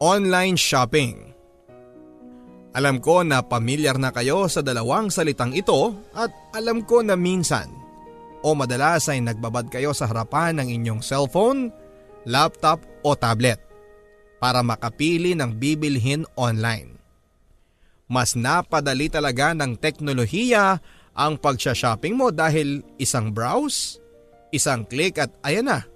Online shopping. Alam ko na pamilyar na kayo sa dalawang salitang ito at alam ko na minsan o madalas ay nagbabad kayo sa harapan ng inyong cellphone, laptop o tablet para makapili ng bibilhin online. Mas napadali talaga ng teknolohiya ang pagsha-shopping mo dahil isang browse, isang click at ayan na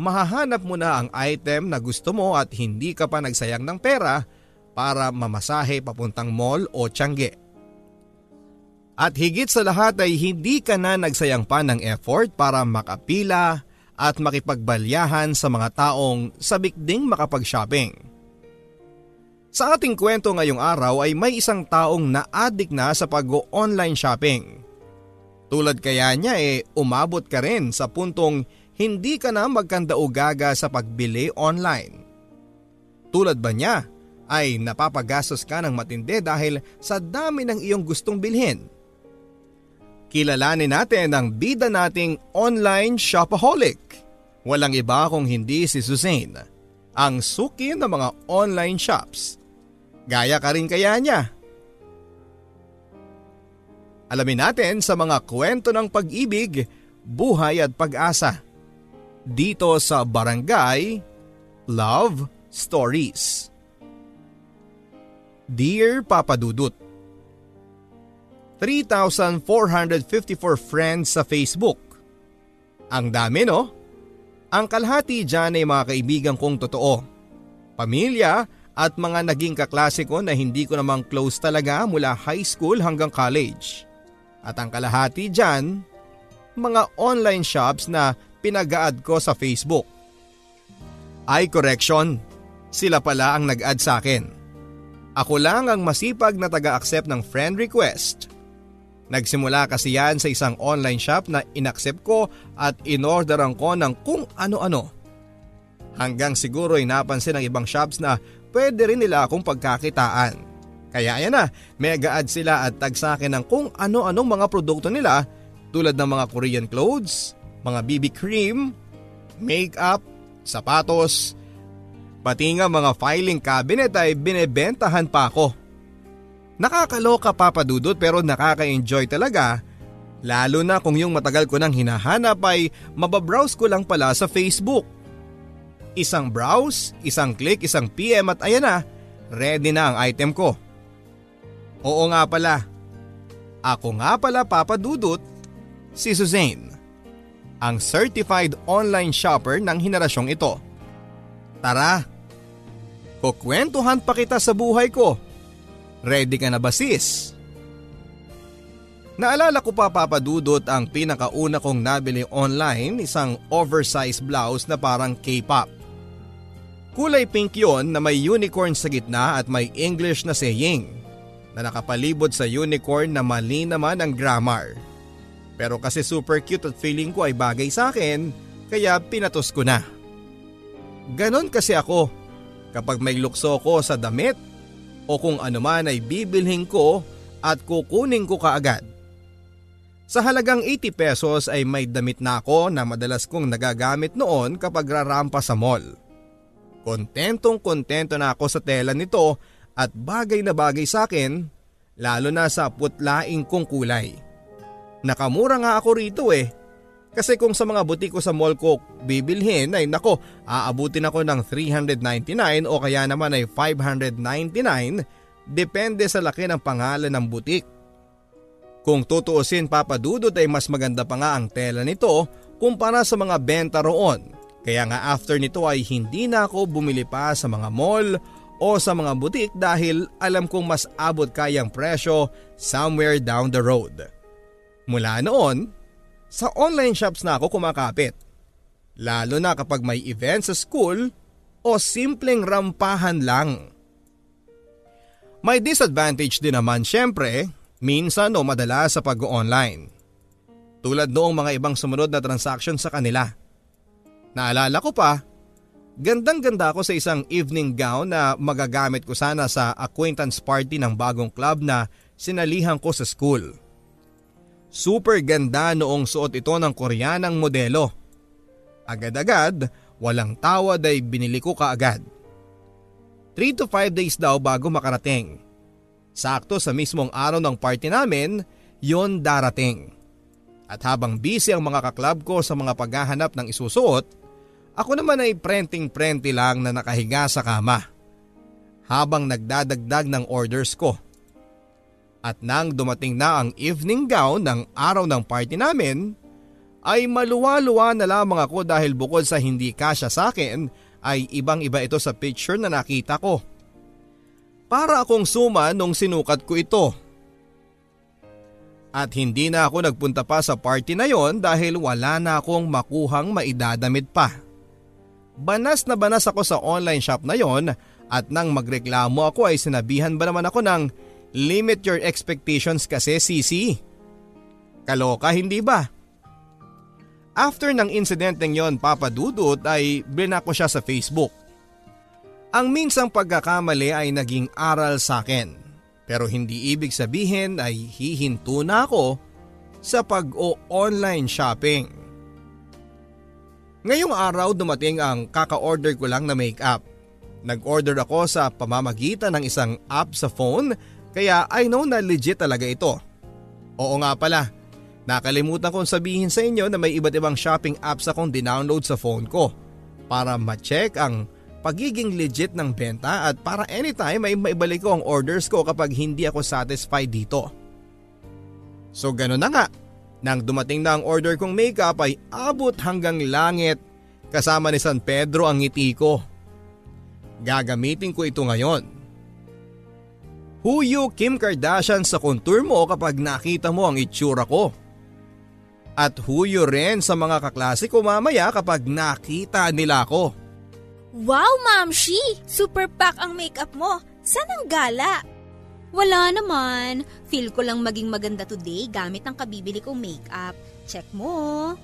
mahahanap mo na ang item na gusto mo at hindi ka pa nagsayang ng pera para mamasahe papuntang mall o tiyangge. At higit sa lahat ay hindi ka na nagsayang pa ng effort para makapila at makipagbalyahan sa mga taong sabik ding makapag-shopping. Sa ating kwento ngayong araw ay may isang taong na-addict na sa pag-online shopping. Tulad kaya niya eh umabot ka rin sa puntong hindi ka na magkandaugaga sa pagbili online. Tulad ba niya ay napapagastos ka ng matindi dahil sa dami ng iyong gustong bilhin. Kilalanin natin ang bida nating online shopaholic. Walang iba kung hindi si Suzanne, ang suki ng mga online shops. Gaya ka rin kaya niya. Alamin natin sa mga kwento ng pag-ibig, buhay at pag-asa dito sa Barangay Love Stories. Dear Papa Dudut, 3,454 friends sa Facebook. Ang dami no? Ang kalahati dyan ay mga kaibigan kong totoo. Pamilya at mga naging kaklase ko na hindi ko namang close talaga mula high school hanggang college. At ang kalahati dyan, mga online shops na pinag-add ko sa Facebook. Ay correction, sila pala ang nag-add sa akin. Ako lang ang masipag na taga-accept ng friend request. Nagsimula kasi yan sa isang online shop na inaccept ko at inorderan ko ng kung ano-ano. Hanggang siguro ay napansin ng ibang shops na pwede rin nila akong pagkakitaan. Kaya yan na, mega add sila at tag sa akin ng kung ano-anong mga produkto nila tulad ng mga Korean clothes, mga BB cream, makeup, sapatos, pati nga mga filing cabinet ay binebentahan pa ako. Nakakaloka papadudot pero nakaka-enjoy talaga lalo na kung yung matagal ko nang hinahanap ay mababrowse ko lang pala sa Facebook. Isang browse, isang click, isang PM at ayan na, ready na ang item ko. Oo nga pala, ako nga pala papadudot, si Suzanne ang certified online shopper ng henerasyong ito. Tara, kukwentuhan pa kita sa buhay ko. Ready ka na ba sis? Naalala ko pa papadudot ang pinakauna kong nabili online isang oversized blouse na parang K-pop. Kulay pink yon na may unicorn sa gitna at may English na saying na nakapalibot sa unicorn na mali naman ang grammar. Pero kasi super cute at feeling ko ay bagay sa akin, kaya pinatos ko na. Ganon kasi ako kapag may lukso ko sa damit o kung ano man ay bibilhin ko at kukunin ko kaagad. Sa halagang 80 pesos ay may damit na ako na madalas kong nagagamit noon kapag rarampa sa mall. Kontentong kontento na ako sa tela nito at bagay na bagay sa akin lalo na sa putlaing kong kulay. Nakamura nga ako rito eh. Kasi kung sa mga butiko sa mall ko bibilhin ay nako aabutin ako ng 399 o kaya naman ay 599 depende sa laki ng pangalan ng butik. Kung tutuusin papadudot ay mas maganda pa nga ang tela nito kumpara sa mga benta roon. Kaya nga after nito ay hindi na ako bumili pa sa mga mall o sa mga butik dahil alam kong mas abot kayang presyo somewhere down the road. Mula noon, sa online shops na ako kumakapit. Lalo na kapag may event sa school o simpleng rampahan lang. May disadvantage din naman syempre, minsan o madalas sa pag-online. Tulad noong mga ibang sumunod na transaction sa kanila. Naalala ko pa, gandang ganda ako sa isang evening gown na magagamit ko sana sa acquaintance party ng bagong club na sinalihan ko sa school. Super ganda noong suot ito ng koreanang modelo. Agad-agad, walang tawad ay binili ko kaagad. 3 to 5 days daw bago makarating. Sakto sa mismong araw ng party namin, yon darating. At habang busy ang mga kaklab ko sa mga paghahanap ng isusuot, ako naman ay prenting-prenti lang na nakahiga sa kama. Habang nagdadagdag ng orders ko. At nang dumating na ang evening gown ng araw ng party namin, ay maluwa-luwa na lamang ako dahil bukod sa hindi kasya sa akin ay ibang iba ito sa picture na nakita ko. Para akong suma nung sinukat ko ito. At hindi na ako nagpunta pa sa party na yon dahil wala na akong makuhang maidadamit pa. Banas na banas ako sa online shop na yon at nang magreklamo ako ay sinabihan ba naman ako ng limit your expectations kasi sisi. Kaloka hindi ba? After ng insidenteng yon papadudot ay blinak ko siya sa Facebook. Ang minsang pagkakamali ay naging aral sa akin. Pero hindi ibig sabihin ay hihinto na ako sa pag-o-online shopping. Ngayong araw dumating ang kaka-order ko lang na makeup. Nag-order ako sa pamamagitan ng isang app sa phone kaya I know na legit talaga ito. Oo nga pala, Nakalimutan kong sabihin sa inyo na may iba't ibang shopping apps akong dinownload sa phone ko para ma-check ang pagiging legit ng benta at para anytime ay maibalik ko ang orders ko kapag hindi ako satisfied dito. So gano'n na nga, nang dumating na ang order kong makeup ay abot hanggang langit kasama ni San Pedro ang ngiti ko. Gagamitin ko ito ngayon. Huyo Kim Kardashian sa contour mo kapag nakita mo ang itsura ko. At huyo rin sa mga kaklase ko mamaya kapag nakita nila ako. Wow, Ma'am Shi! Super pack ang makeup mo. Saan ang gala? Wala naman. Feel ko lang maging maganda today gamit ang kabibili kong makeup. Check mo.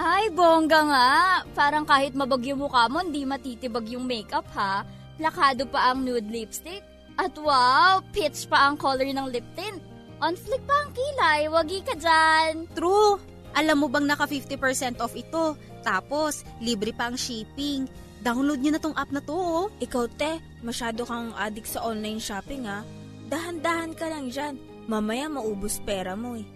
Ay, bongga nga. Parang kahit mabagyo mukha mo, hindi matitibag yung makeup ha. Plakado pa ang nude lipstick. At wow, pitch pa ang color ng lip tint. On flick pa ang kilay, wagi ka dyan. True. Alam mo bang naka 50% off ito? Tapos, libre pa ang shipping. Download nyo na tong app na to oh. Ikaw te, masyado kang addict sa online shopping ha. Dahan-dahan ka lang dyan. Mamaya maubos pera mo eh.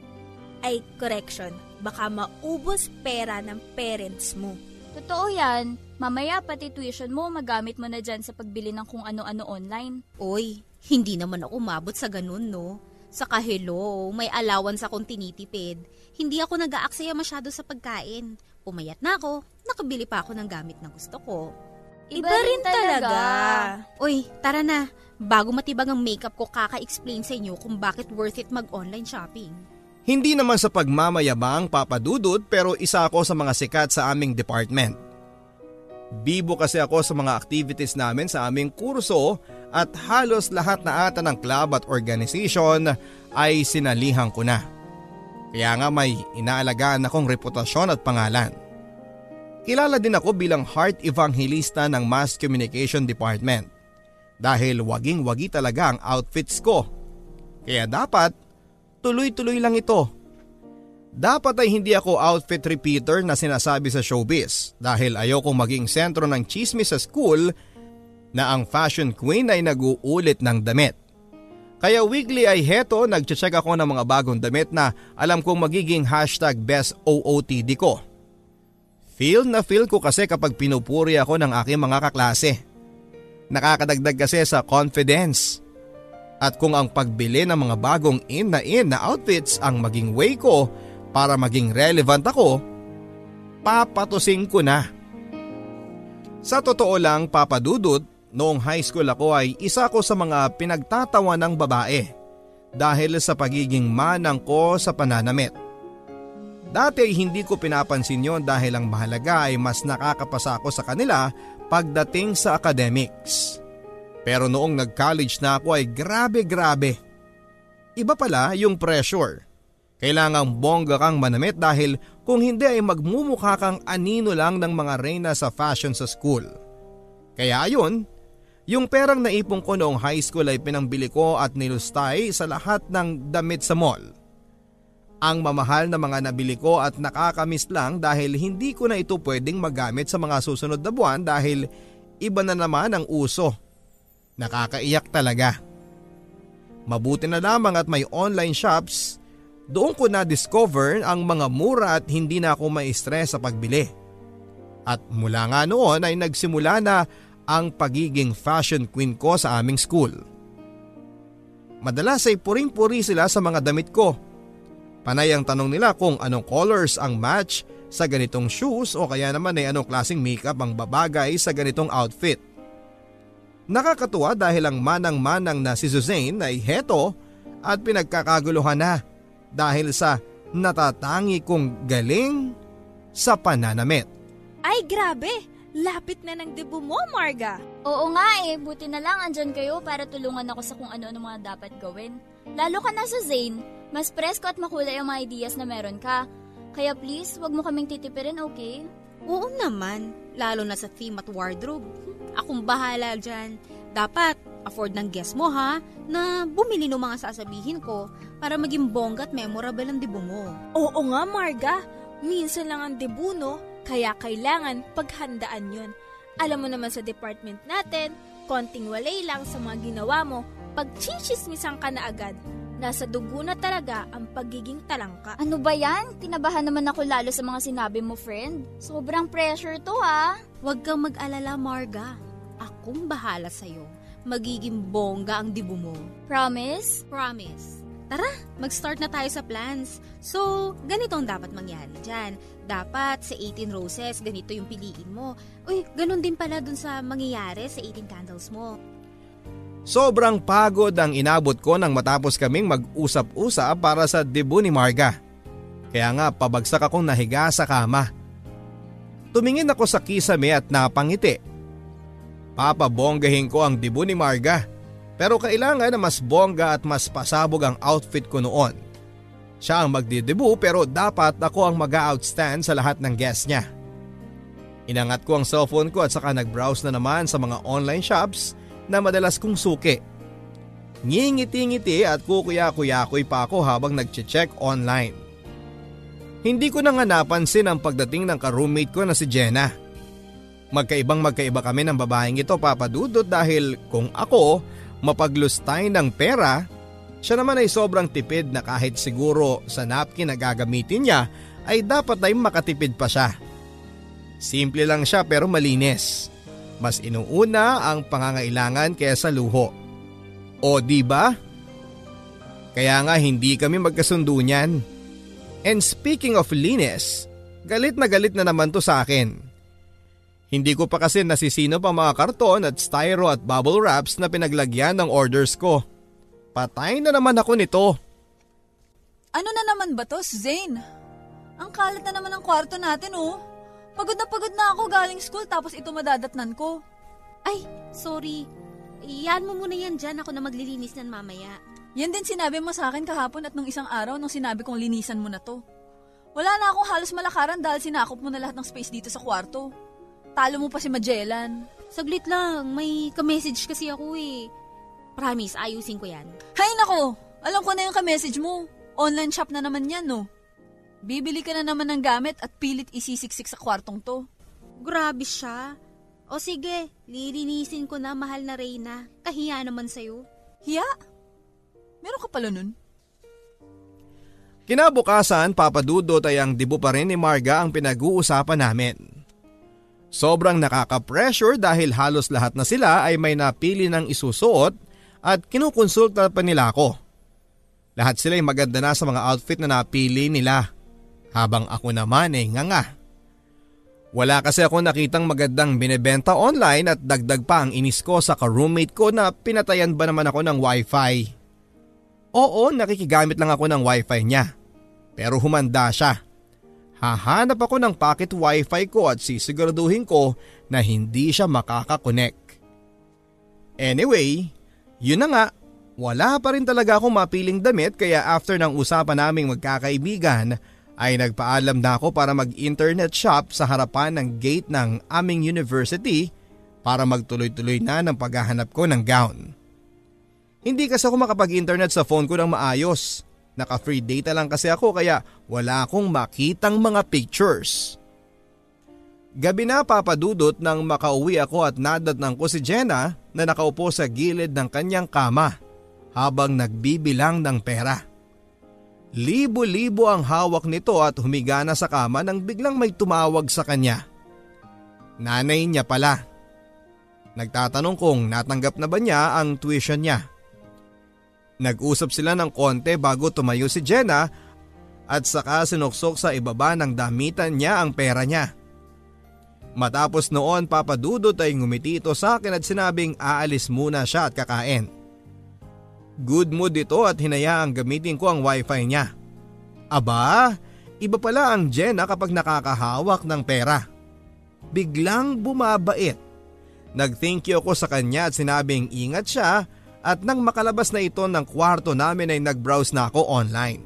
Ay, correction. Baka maubos pera ng parents mo. Totoo yan. Mamaya pati tuition mo magamit mo na dyan sa pagbili ng kung ano-ano online. Oy, hindi naman ako umabot sa ganun no. Saka hello, may allowance akong tinitipid. Hindi ako nag-aaksaya masyado sa pagkain. Pumayat na ako, nakabili pa ako ng gamit na gusto ko. Iba, Iba rin talaga. Uy, tara na. Bago matibag ang makeup ko, kaka-explain sa inyo kung bakit worth it mag-online shopping. Hindi naman sa pagmamayabang papadudod pero isa ako sa mga sikat sa aming department. Bibo kasi ako sa mga activities namin sa aming kurso at halos lahat na ata ng club at organization ay sinalihan ko na. Kaya nga may inaalagaan akong reputasyon at pangalan. Kilala din ako bilang heart evangelista ng Mass Communication Department dahil waging-wagi talaga ang outfits ko. Kaya dapat tuloy-tuloy lang ito dapat ay hindi ako outfit repeater na sinasabi sa showbiz dahil ayokong maging sentro ng chismis sa school na ang fashion queen ay nag-uulit ng damit. Kaya weekly ay heto nagche-check ako ng mga bagong damit na alam kong magiging hashtag best OOTD ko. Feel na feel ko kasi kapag pinupuri ako ng aking mga kaklase. Nakakadagdag kasi sa confidence. At kung ang pagbili ng mga bagong in na in na outfits ang maging way ko para maging relevant ako, papatusing ko na. Sa totoo lang papadudot, noong high school ako ay isa ko sa mga pinagtatawa ng babae dahil sa pagiging manang ko sa pananamit. Dati hindi ko pinapansin yon dahil ang mahalaga ay mas nakakapasa ako sa kanila pagdating sa academics. Pero noong nag-college na ako ay grabe grabe. Iba pala yung pressure. Kailangang bongga kang manamit dahil kung hindi ay magmumukha kang anino lang ng mga reyna sa fashion sa school. Kaya ayun, yung perang naipon ko noong high school ay pinambili ko at nilustay sa lahat ng damit sa mall. Ang mamahal na mga nabili ko at nakakamiss lang dahil hindi ko na ito pwedeng magamit sa mga susunod na buwan dahil iba na naman ang uso. Nakakaiyak talaga. Mabuti na lamang at may online shops, doon ko na-discover ang mga mura at hindi na ako ma-stress sa pagbili. At mula nga noon ay nagsimula na ang pagiging fashion queen ko sa aming school. Madalas ay puring-puri sila sa mga damit ko. Panay ang tanong nila kung anong colors ang match sa ganitong shoes o kaya naman ay anong klaseng makeup ang babagay sa ganitong outfit. Nakakatuwa dahil ang manang-manang na si Suzanne ay heto at pinagkakaguluhan na dahil sa natatangi kong galing sa pananamit. Ay grabe! Lapit na ng debo mo, Marga. Oo nga eh, buti na lang andyan kayo para tulungan ako sa kung ano-ano mga dapat gawin. Lalo ka na sa Zane, mas presko at makulay ang mga ideas na meron ka. Kaya please, wag mo kaming titipirin, okay? Oo naman, lalo na sa theme at wardrobe. Akong bahala dyan. Dapat, afford ng guest mo ha, na bumili ng mga sasabihin ko para maging bongga at memorable ang debo mo. Oo nga, Marga. Minsan lang ang debut, no? Kaya kailangan paghandaan yon. Alam mo naman sa department natin, konting walay lang sa mga ginawa mo, pag chichismisan ka na agad, nasa dugo na talaga ang pagiging talangka. Ano ba yan? Kinabahan naman ako lalo sa mga sinabi mo, friend. Sobrang pressure to ha. Huwag kang mag-alala, Marga. Akong bahala sa'yo. Magiging bongga ang dibo mo. Promise? Promise. Tara, mag-start na tayo sa plans. So, ganito ang dapat mangyari dyan. Dapat sa 18 roses, ganito yung piliin mo. Uy, ganun din pala dun sa mangyayari sa 18 candles mo. Sobrang pagod ang inabot ko nang matapos kaming mag-usap-usap para sa debut ni Marga. Kaya nga pabagsak akong nahiga sa kama. Tumingin ako sa kisame at napangiti. Papabonggahin ko ang debut ni Marga. Pero kailangan na mas bongga at mas pasabog ang outfit ko noon. Siya ang magdidebu pero dapat ako ang mag-outstand sa lahat ng guests niya. Inangat ko ang cellphone ko at saka nag-browse na naman sa mga online shops na madalas kong suki. Ngingiti-ngiti at kukuya-kuyakoy pa ako habang nag-check online. Hindi ko na nga napansin ang pagdating ng ka-roommate ko na si Jenna. Magkaibang magkaiba kami ng babaeng ito papadudot dahil kung ako mapaglustay ng pera, siya naman ay sobrang tipid na kahit siguro sa napkin na gagamitin niya ay dapat ay makatipid pa siya. Simple lang siya pero malinis. Mas inuuna ang pangangailangan kaysa luho. O di ba? Kaya nga hindi kami magkasundo niyan. And speaking of linis, galit na galit na naman to sa akin. Hindi ko pa kasi nasisino pa mga karton at styro at bubble wraps na pinaglagyan ng orders ko. Patay na naman ako nito. Ano na naman ba to, Zane? Ang kalat na naman ang kwarto natin, oh. Pagod na pagod na ako galing school tapos ito madadatnan ko. Ay, sorry. Iyan mo muna yan dyan. Ako na maglilinis nan mamaya. Yan din sinabi mo sa akin kahapon at nung isang araw nung sinabi kong linisan mo na to. Wala na akong halos malakaran dahil sinakop mo na lahat ng space dito sa kwarto. Talo mo pa si Magellan. Saglit lang. May ka-message kasi ako eh. Promise, ayusin ko yan. Hay nako! Alam ko na yung ka-message mo. Online shop na naman yan, no? Bibili ka na naman ng gamit at pilit isisiksik sa kwartong to. Grabe siya. O sige, lilinisin ko na mahal na Reyna. Kahiya naman sa'yo. Hiya? Meron ka pala nun? Kinabukasan papadudot ay ang dibu pa rin ni Marga ang pinag-uusapan namin. Sobrang nakaka-pressure dahil halos lahat na sila ay may napili ng isusuot at kinukonsulta pa nila ako. Lahat sila ay maganda na sa mga outfit na napili nila. Habang ako naman ay nga nga. Wala kasi ako nakitang magandang binebenta online at dagdag pa ang inis ko sa ka-roommate ko na pinatayan ba naman ako ng wifi. Oo, nakikigamit lang ako ng wifi niya. Pero humanda siya. Hahanap ako ng pocket wifi ko at sisiguraduhin ko na hindi siya makakakonek. Anyway, yun na nga, wala pa rin talaga akong mapiling damit kaya after ng usapan naming magkakaibigan ay nagpaalam na ako para mag-internet shop sa harapan ng gate ng aming university para magtuloy-tuloy na ng paghahanap ko ng gown. Hindi kasi ako makapag-internet sa phone ko ng maayos. Naka-free data lang kasi ako kaya wala akong makitang mga pictures. Gabi na papadudot nang makauwi ako at nadatnang ko si Jenna na nakaupo sa gilid ng kanyang kama habang nagbibilang ng pera. Libo-libo ang hawak nito at humiga na sa kama nang biglang may tumawag sa kanya. Nanay niya pala. Nagtatanong kung natanggap na ba niya ang tuition niya. Nag-usap sila ng konti bago tumayo si Jenna at saka sinuksok sa ibaba ng damitan niya ang pera niya. Matapos noon papadudot ay ngumiti ito sa akin at sinabing aalis muna siya at kakain. Good mood ito at hinayaang gamitin ko ang wifi niya. Aba, iba pala ang Jenna kapag nakakahawak ng pera. Biglang bumabait. Nag-thank you ako sa kanya at sinabing ingat siya at nang makalabas na ito ng kwarto namin ay nag-browse na ako online.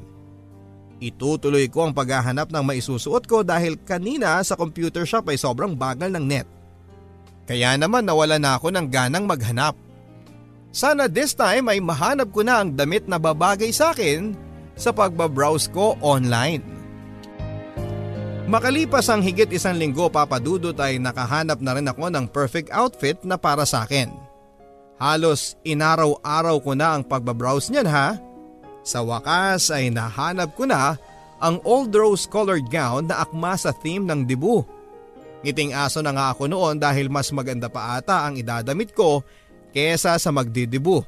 Itutuloy ko ang paghahanap ng maisusuot ko dahil kanina sa computer shop ay sobrang bagal ng net. Kaya naman nawala na ako ng ganang maghanap. Sana this time ay mahanap ko na ang damit na babagay sa akin sa pagbabrowse ko online. Makalipas ang higit isang linggo papadudot ay nakahanap na rin ako ng perfect outfit na para sa akin. Halos inaraw-araw ko na ang pagbabrowse niyan ha sa wakas ay nahanap ko na ang old rose colored gown na akma sa theme ng dibu. Ngiting aso na nga ako noon dahil mas maganda pa ata ang idadamit ko kesa sa magdidibu.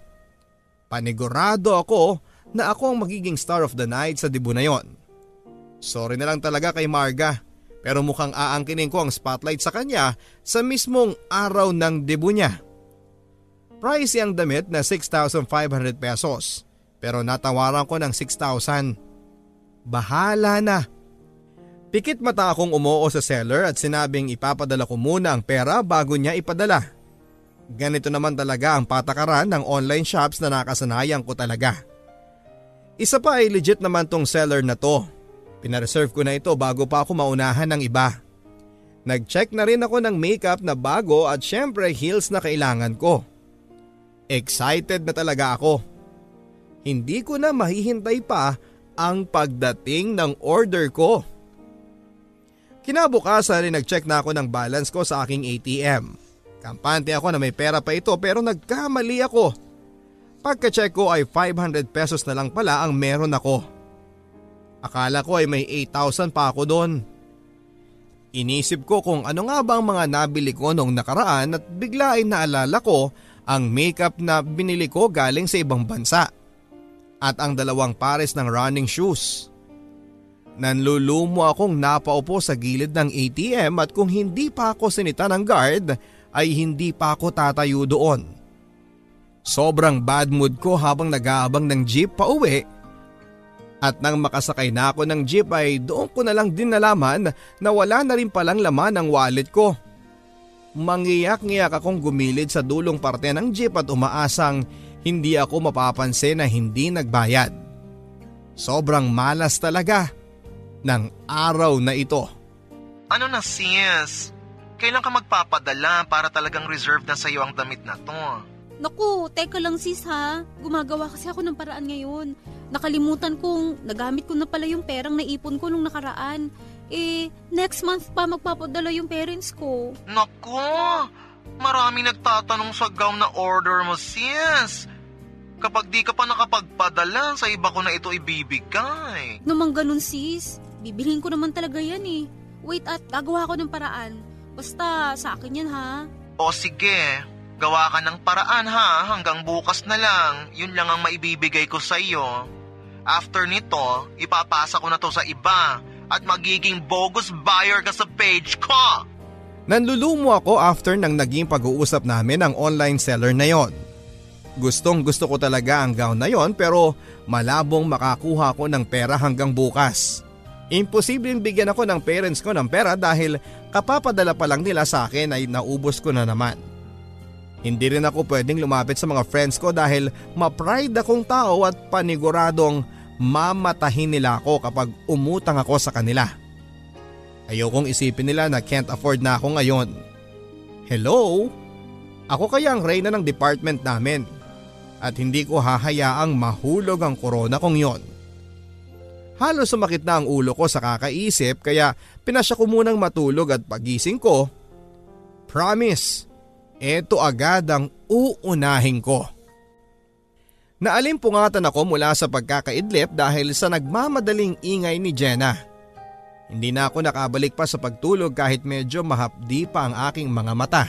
Panigurado ako na ako ang magiging star of the night sa dibu na yon. Sorry na lang talaga kay Marga pero mukhang aangkinin ko ang spotlight sa kanya sa mismong araw ng debu niya. Price ang damit na 6,500 pesos pero natawaran ko ng 6,000. Bahala na. Pikit mata akong umoo sa seller at sinabing ipapadala ko muna ang pera bago niya ipadala. Ganito naman talaga ang patakaran ng online shops na nakasanayan ko talaga. Isa pa ay legit naman tong seller na to. Pinareserve ko na ito bago pa ako maunahan ng iba. Nag-check na rin ako ng makeup na bago at syempre heels na kailangan ko. Excited na talaga ako. Hindi ko na mahihintay pa ang pagdating ng order ko. Kinabukasan rin nag-check na ako ng balance ko sa aking ATM. Kampante ako na may pera pa ito pero nagkamali ako. Pagka-check ko ay 500 pesos na lang pala ang meron ako. Akala ko ay may 8,000 pa ako doon. Inisip ko kung ano nga ba ang mga nabili ko noong nakaraan at bigla ay naalala ko ang makeup na binili ko galing sa ibang bansa at ang dalawang pares ng running shoes. Nanlulumo akong napaupo sa gilid ng ATM at kung hindi pa ako sinita ng guard ay hindi pa ako tatayo doon. Sobrang bad mood ko habang nag-aabang ng jeep pa uwi at nang makasakay na ako ng jeep ay doon ko na lang din nalaman na wala na rin palang laman ang wallet ko. Mangiyak-ngiyak akong gumilid sa dulong parte ng jeep at umaasang hindi ako mapapansin na hindi nagbayad. Sobrang malas talaga ng araw na ito. Ano na sis? Kailan ka magpapadala para talagang reserve na sa'yo ang damit na to? Naku, teka lang sis ha. Gumagawa kasi ako ng paraan ngayon. Nakalimutan kong nagamit ko na pala yung perang naipon ko nung nakaraan. Eh, next month pa magpapadala yung parents ko. Naku, marami nagtatanong sa gown na order mo sis. Kapag di ka pa nakapagpadala, sa iba ko na ito ibibigay. Naman ganun sis. Bibilhin ko naman talaga yan eh. Wait at gagawa ko ng paraan. Basta sa akin yan ha. O sige, gawa ka ng paraan ha, hanggang bukas na lang. Yun lang ang maibibigay ko sa iyo. After nito, ipapasa ko na to sa iba at magiging bogus buyer ka sa page ko. Nanlulumo ako after nang naging pag-uusap namin ang online seller na yon. Gustong gusto ko talaga ang gown na yon pero malabong makakuha ko ng pera hanggang bukas. Imposibleng bigyan ako ng parents ko ng pera dahil kapapadala pa lang nila sa akin ay naubos ko na naman. Hindi rin ako pwedeng lumapit sa mga friends ko dahil ma-pride akong tao at paniguradong mamatahin nila ako kapag umutang ako sa kanila. Ayokong isipin nila na can't afford na ako ngayon. Hello? Ako kaya ang reyna ng department namin at hindi ko hahayaang mahulog ang korona kong yon. Halos sumakit na ang ulo ko sa kakaisip kaya Pinasya ko munang matulog at pagising ko, promise, eto agad ang uunahin ko. Naalimpungatan ako mula sa pagkakaidlip dahil sa nagmamadaling ingay ni Jenna. Hindi na ako nakabalik pa sa pagtulog kahit medyo mahapdi pa ang aking mga mata.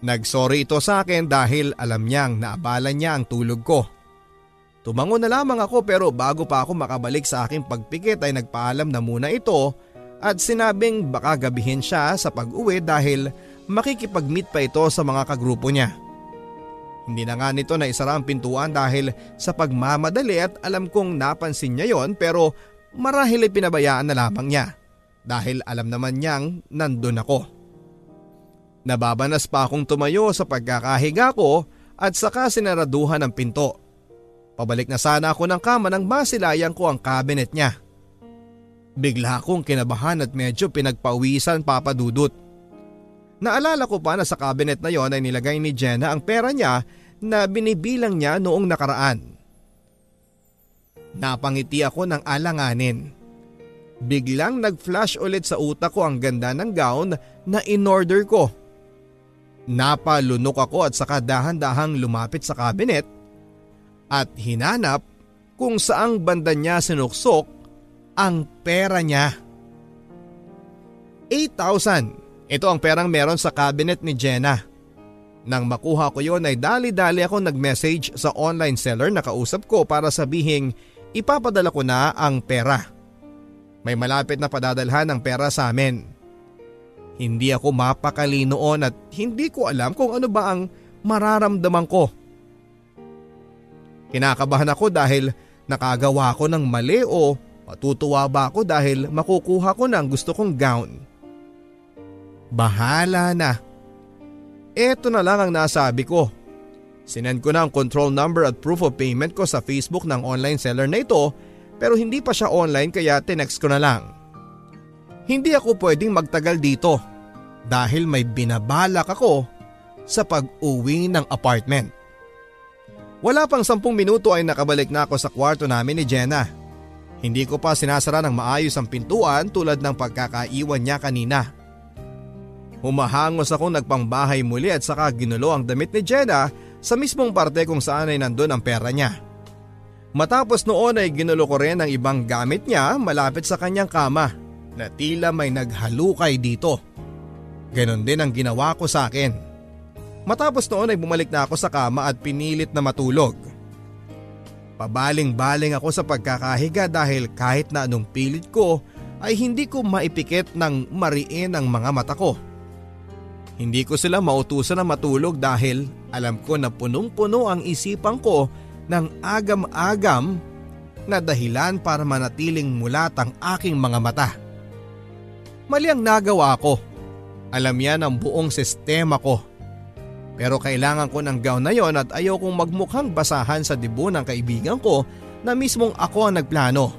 Nagsorry ito sa akin dahil alam niyang naabala niya ang tulog ko. Tumango na lamang ako pero bago pa ako makabalik sa aking pagpikit ay nagpaalam na muna ito at sinabing baka gabihin siya sa pag-uwi dahil makikipag-meet pa ito sa mga kagrupo niya. Hindi na nga nito na isara ang pintuan dahil sa pagmamadali at alam kong napansin niya yon pero marahil ay pinabayaan na lamang niya dahil alam naman niyang nandun ako. Nababanas pa akong tumayo sa pagkakahiga ko at saka sinaraduhan ang pinto. Pabalik na sana ako ng kama nang masilayan ko ang cabinet niya. Bigla akong kinabahan at medyo pinagpawisan papadudot. Naalala ko pa na sa cabinet na yon ay nilagay ni Jenna ang pera niya na binibilang niya noong nakaraan. Napangiti ako ng alanganin. Biglang nag-flash ulit sa utak ko ang ganda ng gown na in-order ko. Napalunok ako at saka dahan-dahang lumapit sa cabinet at hinanap kung saang banda niya sinuksok ang pera niya. 8,000 ito ang perang meron sa cabinet ni Jenna. Nang makuha ko yon ay dali-dali ako nag-message sa online seller na kausap ko para sabihing ipapadala ko na ang pera. May malapit na padadalhan ng pera sa amin. Hindi ako mapakali noon at hindi ko alam kung ano ba ang mararamdaman ko. Kinakabahan ako dahil nakagawa ko ng mali o matutuwa ba ako dahil makukuha ko ng gusto kong gown. Bahala na. Ito na lang ang nasabi ko. Sinend ko na ang control number at proof of payment ko sa Facebook ng online seller na ito pero hindi pa siya online kaya tinext ko na lang. Hindi ako pwedeng magtagal dito dahil may binabalak ako sa pag-uwi ng apartment. Wala pang sampung minuto ay nakabalik na ako sa kwarto namin ni Jenna. Hindi ko pa sinasara ng maayos ang pintuan tulad ng pagkakaiwan niya kanina. Humahangos ako nagpangbahay muli at saka ginulo ang damit ni Jenna sa mismong parte kung saan ay nandun ang pera niya. Matapos noon ay ginulo ko rin ang ibang gamit niya malapit sa kanyang kama na tila may naghalukay dito. Ganon din ang ginawa ko sa akin. Matapos noon ay bumalik na ako sa kama at pinilit na matulog. Pabaling-baling ako sa pagkakahiga dahil kahit na anong pilit ko ay hindi ko maipikit ng mariin ang mga mata ko. Hindi ko sila mautusan na matulog dahil alam ko na punong-puno ang isipan ko ng agam-agam na dahilan para manatiling mulat ang aking mga mata. Mali ang nagawa ko. Alam yan ang buong sistema ko. Pero kailangan ko ng gown na yon at ayaw kong magmukhang basahan sa dibo ng kaibigan ko na mismong ako ang nagplano.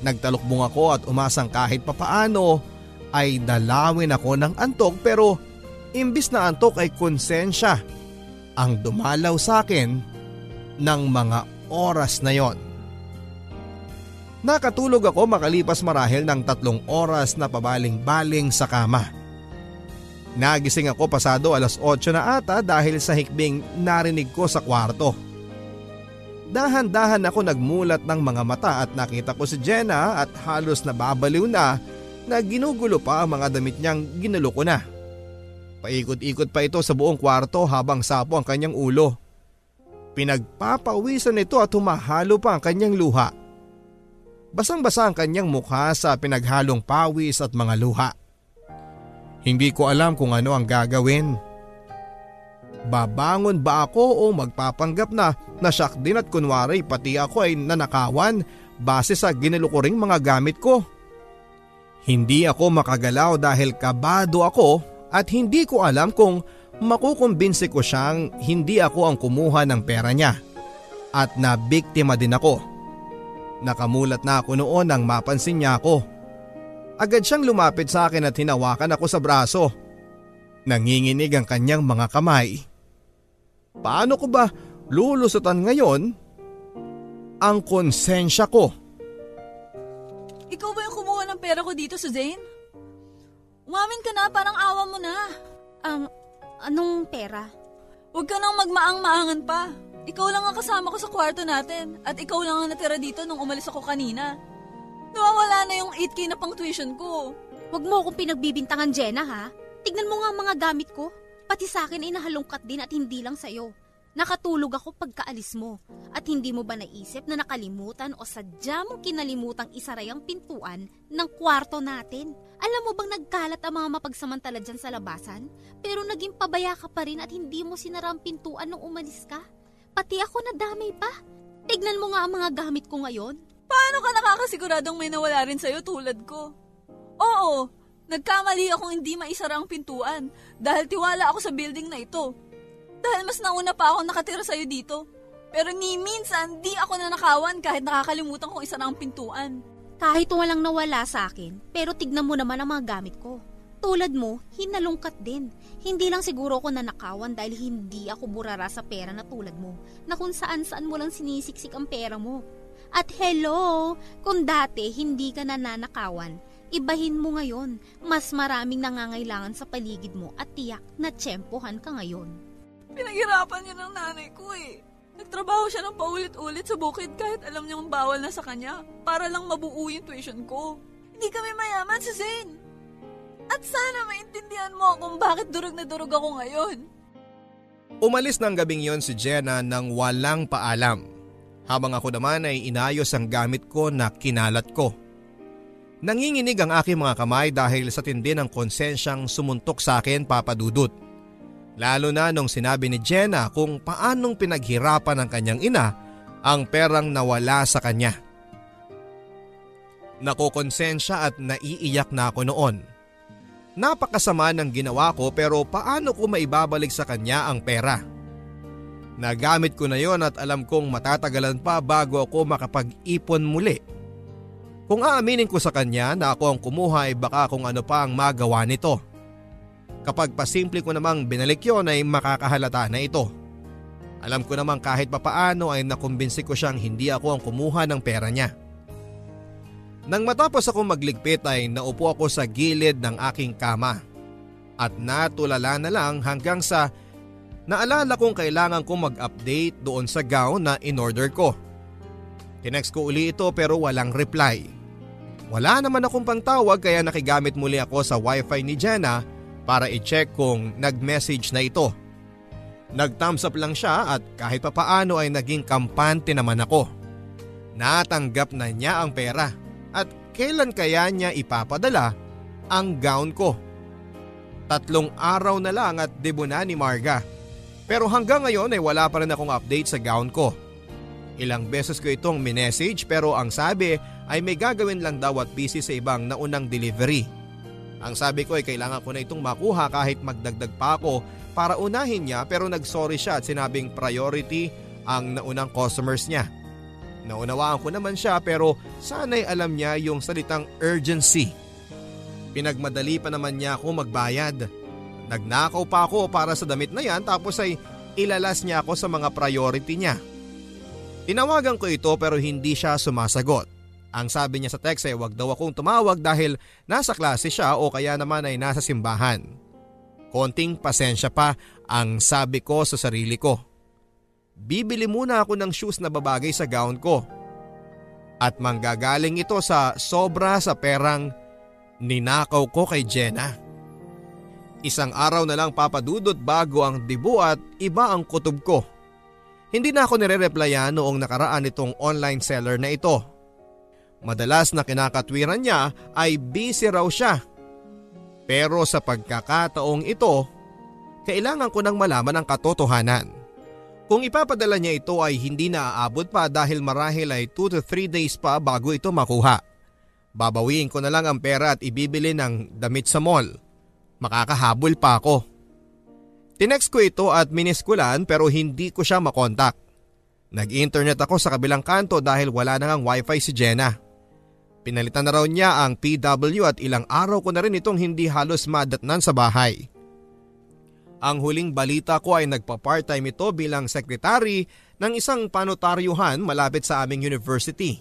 Nagtalukbong ako at umasang kahit papaano ay dalawin ako ng antok pero imbis na antok ay konsensya ang dumalaw sa akin ng mga oras na yon. Nakatulog ako makalipas marahil ng tatlong oras na pabaling-baling sa kama. Nagising ako pasado alas 8 na ata dahil sa hikbing narinig ko sa kwarto. Dahan-dahan ako nagmulat ng mga mata at nakita ko si Jenna at halos nababaliw na na ginugulo pa ang mga damit niyang ginulo ko na. Paikot-ikot pa ito sa buong kwarto habang sapo ang kanyang ulo. Pinagpapawisan ito at humahalo pa ang kanyang luha. Basang-basa ang kanyang mukha sa pinaghalong pawis at mga luha. Hindi ko alam kung ano ang gagawin. Babangon ba ako o magpapanggap na nasyak din at kunwari pati ako ay nanakawan base sa ginulo mga gamit ko? Hindi ako makagalaw dahil kabado ako at hindi ko alam kung makukumbinsi ko siyang hindi ako ang kumuha ng pera niya at nabiktima din ako. Nakamulat na ako noon nang mapansin niya ako. Agad siyang lumapit sa akin at hinawakan ako sa braso. Nanginginig ang kanyang mga kamay. Paano ko ba lulusutan ngayon ang konsensya ko? Ng ang pera ko dito, Suzanne? Umamin ka na, parang awa mo na. Um, anong pera? Huwag ka nang magmaang-maangan pa. Ikaw lang ang kasama ko sa kwarto natin at ikaw lang ang natira dito nung umalis ako kanina. Nawawala na yung 8K na pang tuition ko. Huwag mo akong pinagbibintangan, Jenna, ha? Tignan mo nga ang mga gamit ko. Pati sa akin ay nahalungkat din at hindi lang sa'yo. Nakatulog ako pagkaalis mo. At hindi mo ba naisip na nakalimutan o sadya mong kinalimutang isaray ang pintuan ng kwarto natin? Alam mo bang nagkalat ang mga mapagsamantala dyan sa labasan? Pero naging pabaya ka pa rin at hindi mo sinara ang pintuan nung umalis ka? Pati ako nadamay pa. Tignan mo nga ang mga gamit ko ngayon. Paano ka nakakasiguradong may nawala rin sa'yo tulad ko? Oo, nagkamali akong hindi maisara ang pintuan dahil tiwala ako sa building na ito. Dahil mas nauna pa ako nakatira sa'yo dito. Pero ni minsan, di ako nanakawan kahit nakakalimutan kong isa na ang pintuan. Kahit walang nawala sa akin, pero tignan mo naman ang mga gamit ko. Tulad mo, hinalungkat din. Hindi lang siguro ako nanakawan dahil hindi ako burara sa pera na tulad mo, na kung saan saan mo lang sinisiksik ang pera mo. At hello, kung dati hindi ka nananakawan, ibahin mo ngayon. Mas maraming nangangailangan sa paligid mo at tiyak na tsempohan ka ngayon. Pinaghirapan niya ng nanay ko eh. Nagtrabaho siya ng paulit-ulit sa bukid kahit alam niyang bawal na sa kanya para lang mabuo yung tuition ko. Hindi kami mayaman si Zane. At sana maintindihan mo kung bakit durog na durog ako ngayon. Umalis ng gabing yon si Jenna nang walang paalam. Habang ako naman ay inayos ang gamit ko na kinalat ko. Nanginginig ang aking mga kamay dahil sa tindi ng konsensyang sumuntok sa akin papadudot. Lalo na nung sinabi ni Jenna kung paanong pinaghirapan ng kanyang ina ang perang nawala sa kanya. Nakokonsensya at naiiyak na ako noon. Napakasama ng ginawa ko pero paano ko maibabalik sa kanya ang pera? Nagamit ko na yon at alam kong matatagalan pa bago ako makapag-ipon muli. Kung aaminin ko sa kanya na ako ang kumuha ay baka kung ano pa ang magawa nito. Kapag pasimple ko namang binalik yon ay makakahalata na ito. Alam ko namang kahit papaano ay nakumbinsi ko siyang hindi ako ang kumuha ng pera niya. Nang matapos ako magligpit ay naupo ako sa gilid ng aking kama. At natulala na lang hanggang sa naalala kong kailangan kong mag-update doon sa gown na in-order ko. Tinext ko uli ito pero walang reply. Wala naman akong pangtawag kaya nakigamit muli ako sa wifi ni Jenna para i-check kung nag-message na ito. Nag-thumbs up lang siya at kahit papaano ay naging kampante naman ako. Natanggap na niya ang pera at kailan kaya niya ipapadala ang gown ko. Tatlong araw na lang at debo na ni Marga. Pero hanggang ngayon ay wala pa rin akong update sa gown ko. Ilang beses ko itong minessage pero ang sabi ay may gagawin lang daw at busy sa ibang naunang delivery. Ang sabi ko ay kailangan ko na itong makuha kahit magdagdag pa ako para unahin niya pero nagsorry siya at sinabing priority ang naunang customers niya. Naunawaan ko naman siya pero sana'y alam niya yung salitang urgency. Pinagmadali pa naman niya ako magbayad. Nagnakaw pa ako para sa damit na yan tapos ay ilalas niya ako sa mga priority niya. Tinawagan ko ito pero hindi siya sumasagot. Ang sabi niya sa text ay wag daw akong tumawag dahil nasa klase siya o kaya naman ay nasa simbahan. Konting pasensya pa ang sabi ko sa sarili ko. Bibili muna ako ng shoes na babagay sa gown ko. At manggagaling ito sa sobra sa perang ninakaw ko kay Jenna. Isang araw na lang papadudot bago ang dibu at iba ang kutob ko. Hindi na ako nire-replyan noong nakaraan itong online seller na ito Madalas na kinakatwiran niya ay busy raw siya. Pero sa pagkakataong ito, kailangan ko nang malaman ang katotohanan. Kung ipapadala niya ito ay hindi na aabot pa dahil marahil ay 2 to 3 days pa bago ito makuha. Babawiin ko na lang ang pera at ibibili ng damit sa mall. Makakahabol pa ako. Tinext ko ito at miniskulan pero hindi ko siya makontak. Nag-internet ako sa kabilang kanto dahil wala na ngang wifi si Jenna. Pinalitan na raw niya ang PW at ilang araw ko na rin itong hindi halos madatnan sa bahay. Ang huling balita ko ay nagpa-part-time ito bilang sekretary ng isang panotaryuhan malapit sa aming university.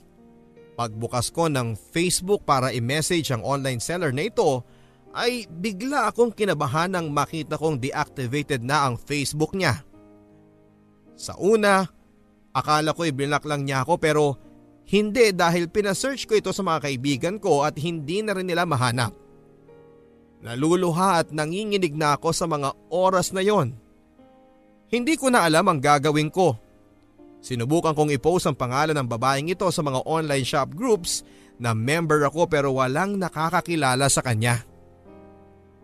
Pagbukas ko ng Facebook para i-message ang online seller na ito ay bigla akong kinabahan nang makita kong deactivated na ang Facebook niya. Sa una, akala ko iblock lang niya ako pero hindi dahil pinasearch ko ito sa mga kaibigan ko at hindi na rin nila mahanap. Naluluha at nanginginig na ako sa mga oras na yon. Hindi ko na alam ang gagawin ko. Sinubukan kong i-post ang pangalan ng babaeng ito sa mga online shop groups na member ako pero walang nakakakilala sa kanya.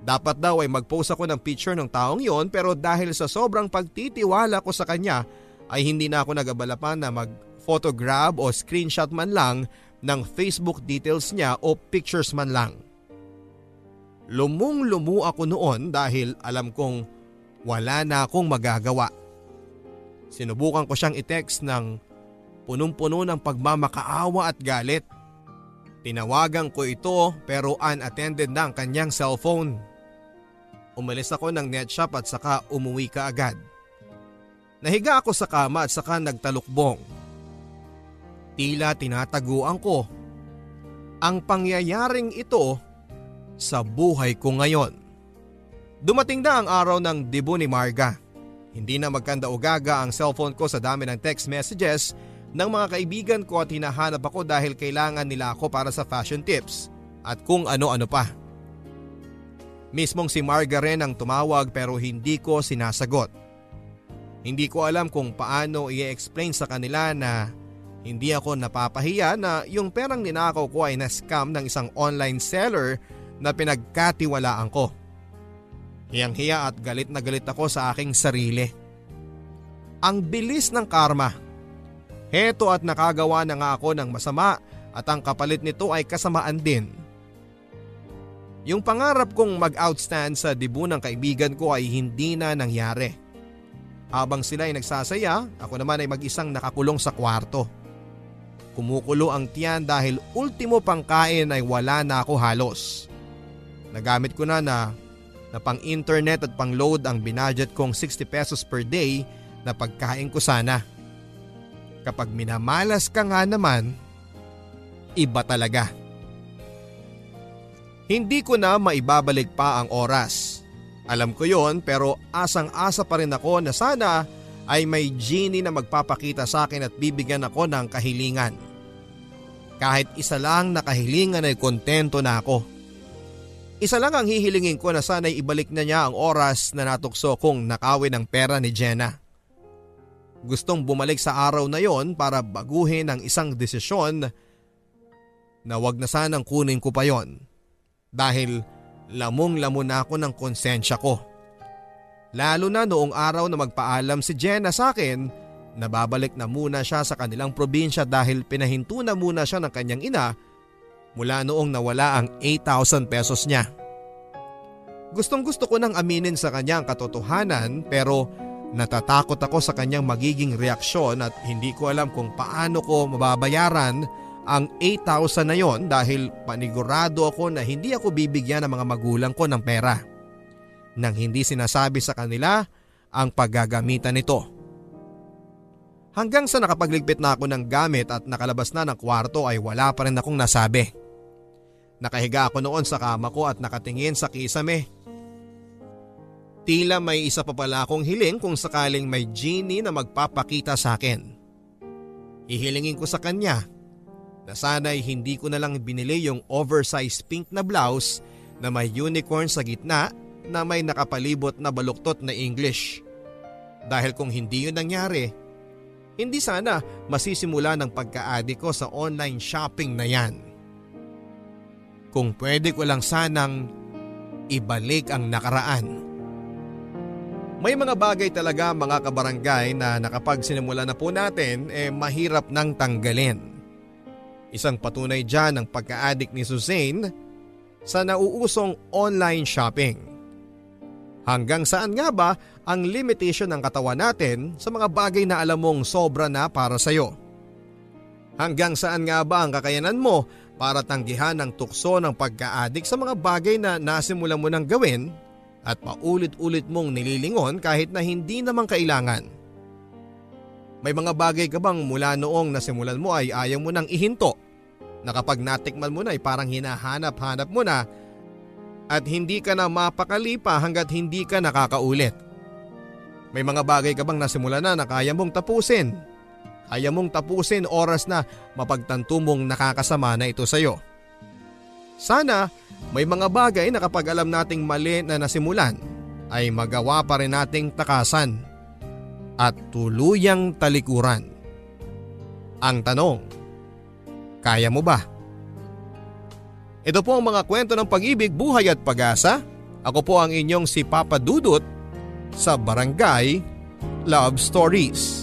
Dapat daw ay mag-post ako ng picture ng taong yon pero dahil sa sobrang pagtitiwala ko sa kanya ay hindi na ako nagabala pa na mag-photograph o screenshot man lang ng Facebook details niya o pictures man lang. Lumung-lumu ako noon dahil alam kong wala na akong magagawa. Sinubukan ko siyang i-text ng punong-puno ng pagmamakaawa at galit. Tinawagan ko ito pero unattended na ang kanyang cellphone. Umalis ako ng net shop at saka umuwi ka agad. Nahiga ako sa kama at saka nagtalukbong. Tila tinataguan ko. Ang pangyayaring ito sa buhay ko ngayon. Dumating na ang araw ng debut ni Marga. Hindi na magkanda o gaga ang cellphone ko sa dami ng text messages ng mga kaibigan ko at hinahanap ako dahil kailangan nila ako para sa fashion tips at kung ano-ano pa. Mismong si Marga rin ang tumawag pero hindi ko sinasagot. Hindi ko alam kung paano i-explain sa kanila na hindi ako napapahiya na yung perang ninakaw ko ay na-scam ng isang online seller na pinagkatiwalaan ko. Hiyang-hiya at galit na galit ako sa aking sarili. Ang bilis ng karma. Heto at nakagawa na nga ako ng masama at ang kapalit nito ay kasamaan din. Yung pangarap kong mag-outstand sa dibu ng kaibigan ko ay hindi na nangyari. Habang sila ay nagsasaya, ako naman ay mag-isang nakakulong sa kwarto. Kumukulo ang tiyan dahil ultimo pangkain ay wala na ako halos. Nagamit ko na na na pang internet at pang load ang binadget kong 60 pesos per day na pagkain ko sana. Kapag minamalas ka nga naman, iba talaga. Hindi ko na maibabalik pa ang oras. Alam ko yon pero asang-asa pa rin ako na sana ay may genie na magpapakita sa akin at bibigyan ako ng kahilingan. Kahit isa lang na kahilingan ay kontento na ako. Isa lang ang hihilingin ko na sana'y ibalik na niya ang oras na natukso kong nakawin ng pera ni Jenna. Gustong bumalik sa araw na yon para baguhin ang isang desisyon na wag na sanang kunin ko pa yon. Dahil lamong-lamo na ako ng konsensya ko. Lalo na noong araw na magpaalam si Jenna sa akin na babalik na muna siya sa kanilang probinsya dahil pinahinto na muna siya ng kanyang ina mula noong nawala ang 8,000 pesos niya. Gustong gusto ko nang aminin sa kanya ang katotohanan pero natatakot ako sa kanyang magiging reaksyon at hindi ko alam kung paano ko mababayaran ang 8,000 na yon dahil panigurado ako na hindi ako bibigyan ng mga magulang ko ng pera. Nang hindi sinasabi sa kanila ang paggagamitan nito. Hanggang sa nakapagligpit na ako ng gamit at nakalabas na ng kwarto ay wala pa rin akong nasabi. Nakahiga ako noon sa kama ko at nakatingin sa kisame. Tila may isa pa pala akong hiling kung sakaling may genie na magpapakita sa akin. Ihilingin ko sa kanya na sana'y hindi ko na lang binili yung oversized pink na blouse na may unicorn sa gitna na may nakapalibot na baluktot na English. Dahil kung hindi yun nangyari, hindi sana masisimula ng pagka-addict ko sa online shopping na yan. Kung pwede ko lang sanang ibalik ang nakaraan. May mga bagay talaga mga kabarangay na nakapag sinimula na po natin eh mahirap nang tanggalin. Isang patunay dyan ang pagka-addict ni Suzanne sa nauusong online shopping. Hanggang saan nga ba ang limitation ng katawan natin sa mga bagay na alam mong sobra na para sa'yo? Hanggang saan nga ba ang kakayanan mo para tanggihan ang tukso ng pagka-adik sa mga bagay na nasimula mo nang gawin at paulit-ulit mong nililingon kahit na hindi naman kailangan. May mga bagay ka bang mula noong nasimulan mo ay ayaw mo nang ihinto na kapag natikman mo na ay parang hinahanap-hanap mo na at hindi ka na mapakali pa hanggat hindi ka nakakaulit. May mga bagay ka bang nasimula na na kaya mong tapusin? Kaya mong tapusin oras na mapagtanto mong nakakasama na ito sa'yo. Sana may mga bagay na kapag alam nating mali na nasimulan ay magawa pa rin nating takasan at tuluyang talikuran. Ang tanong, kaya mo ba? Ito po ang mga kwento ng pag-ibig, buhay at pag-asa. Ako po ang inyong si Papa Dudut sa Barangay Love Stories.